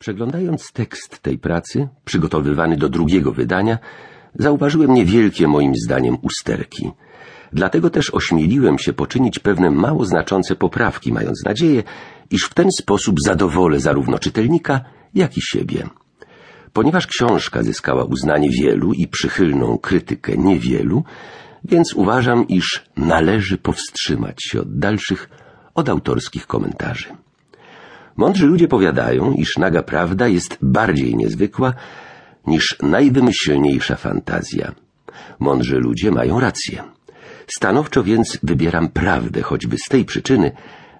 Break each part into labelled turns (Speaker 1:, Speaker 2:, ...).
Speaker 1: Przeglądając tekst tej pracy, przygotowywany do drugiego wydania, zauważyłem niewielkie moim zdaniem usterki. Dlatego też ośmieliłem się poczynić pewne mało znaczące poprawki, mając nadzieję, iż w ten sposób zadowolę zarówno czytelnika, jak i siebie. Ponieważ książka zyskała uznanie wielu i przychylną krytykę niewielu, więc uważam, iż należy powstrzymać się od dalszych, od autorskich komentarzy. Mądrzy ludzie powiadają, iż naga prawda jest bardziej niezwykła niż najwymyślniejsza fantazja. Mądrzy ludzie mają rację. Stanowczo więc wybieram prawdę, choćby z tej przyczyny,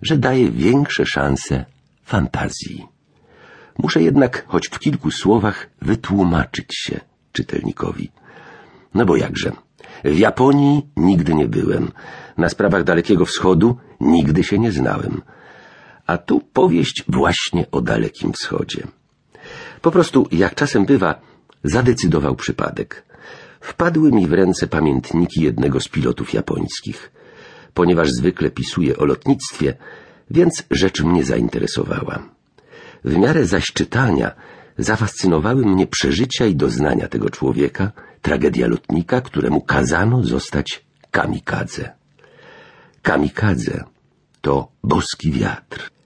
Speaker 1: że daje większe szanse fantazji. Muszę jednak choć w kilku słowach wytłumaczyć się czytelnikowi. No bo jakże? W Japonii nigdy nie byłem. Na sprawach Dalekiego Wschodu nigdy się nie znałem. A tu powieść właśnie o Dalekim Wschodzie. Po prostu, jak czasem bywa, zadecydował przypadek. Wpadły mi w ręce pamiętniki jednego z pilotów japońskich. Ponieważ zwykle pisuje o lotnictwie, więc rzecz mnie zainteresowała. W miarę zaś czytania zafascynowały mnie przeżycia i doznania tego człowieka, tragedia lotnika, któremu kazano zostać kamikadze. Kamikadze to boski wiatr.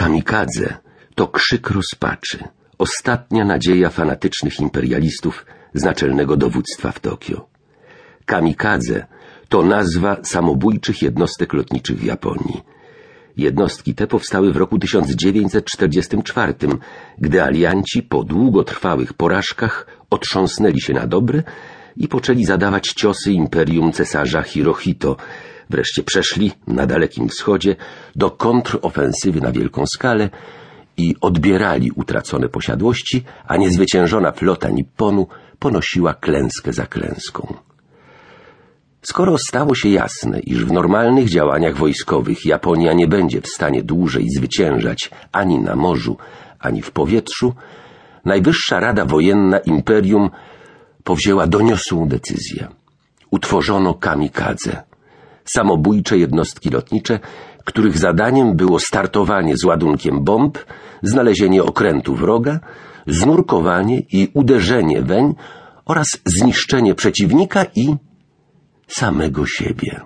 Speaker 1: Kamikadze to krzyk rozpaczy, ostatnia nadzieja fanatycznych imperialistów z naczelnego dowództwa w Tokio. Kamikadze to nazwa samobójczych jednostek lotniczych w Japonii. Jednostki te powstały w roku 1944, gdy alianci po długotrwałych porażkach otrząsnęli się na dobre i poczęli zadawać ciosy imperium cesarza Hirohito, Wreszcie przeszli na Dalekim Wschodzie do kontrofensywy na wielką skalę i odbierali utracone posiadłości, a niezwyciężona flota Nipponu ponosiła klęskę za klęską. Skoro stało się jasne, iż w normalnych działaniach wojskowych Japonia nie będzie w stanie dłużej zwyciężać ani na morzu, ani w powietrzu, Najwyższa Rada Wojenna Imperium powzięła doniosłą decyzję. Utworzono kamikadze, samobójcze jednostki lotnicze, których zadaniem było startowanie z ładunkiem bomb, znalezienie okrętu wroga, znurkowanie i uderzenie weń oraz zniszczenie przeciwnika i samego siebie.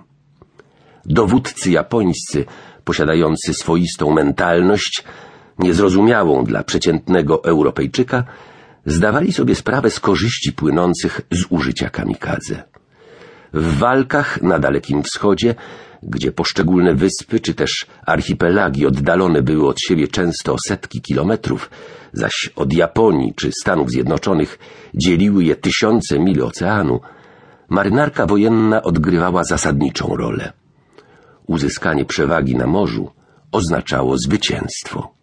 Speaker 1: Dowódcy japońscy, posiadający swoistą mentalność, niezrozumiałą dla przeciętnego Europejczyka, zdawali sobie sprawę z korzyści płynących z użycia kamikadze. W walkach na Dalekim Wschodzie, gdzie poszczególne wyspy czy też archipelagi oddalone były od siebie często o setki kilometrów, zaś od Japonii czy Stanów Zjednoczonych dzieliły je tysiące mil oceanu, marynarka wojenna odgrywała zasadniczą rolę. Uzyskanie przewagi na morzu oznaczało zwycięstwo.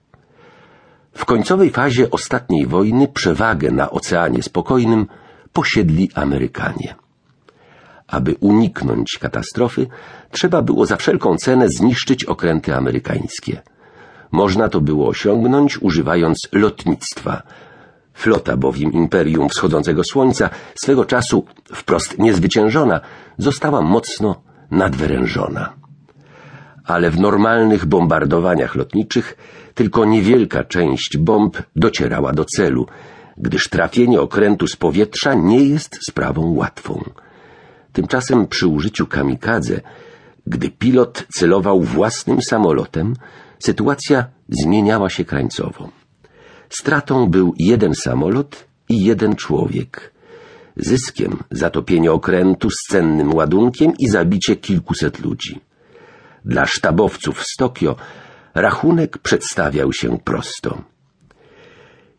Speaker 1: W końcowej fazie ostatniej wojny przewagę na Oceanie Spokojnym posiedli Amerykanie. Aby uniknąć katastrofy, trzeba było za wszelką cenę zniszczyć okręty amerykańskie. Można to było osiągnąć używając lotnictwa. Flota bowiem Imperium Wschodzącego Słońca, swego czasu wprost niezwyciężona, została mocno nadwyrężona. Ale w normalnych bombardowaniach lotniczych tylko niewielka część bomb docierała do celu, gdyż trafienie okrętu z powietrza nie jest sprawą łatwą. Tymczasem przy użyciu kamikadze, gdy pilot celował własnym samolotem, sytuacja zmieniała się krańcowo. Stratą był jeden samolot i jeden człowiek. Zyskiem zatopienie okrętu z cennym ładunkiem i zabicie kilkuset ludzi. Dla sztabowców z Tokio rachunek przedstawiał się prosto.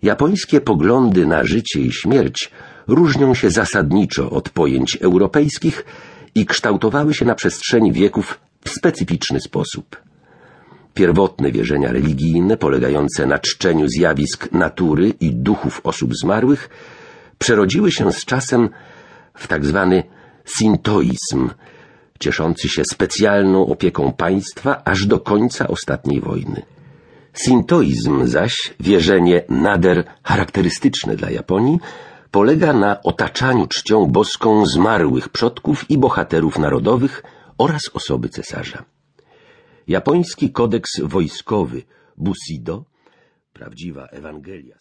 Speaker 1: Japońskie poglądy na życie i śmierć różnią się zasadniczo od pojęć europejskich i kształtowały się na przestrzeni wieków w specyficzny sposób. Pierwotne wierzenia religijne, polegające na czczeniu zjawisk natury i duchów osób zmarłych, przerodziły się z czasem w tak zwany sintoizm, cieszący się specjalną opieką państwa aż do końca ostatniej wojny. Sintoizm zaś, wierzenie nader charakterystyczne dla Japonii, polega na otaczaniu czcią boską zmarłych przodków i bohaterów narodowych oraz osoby cesarza. Japoński kodeks wojskowy Bushido, prawdziwa Ewangelia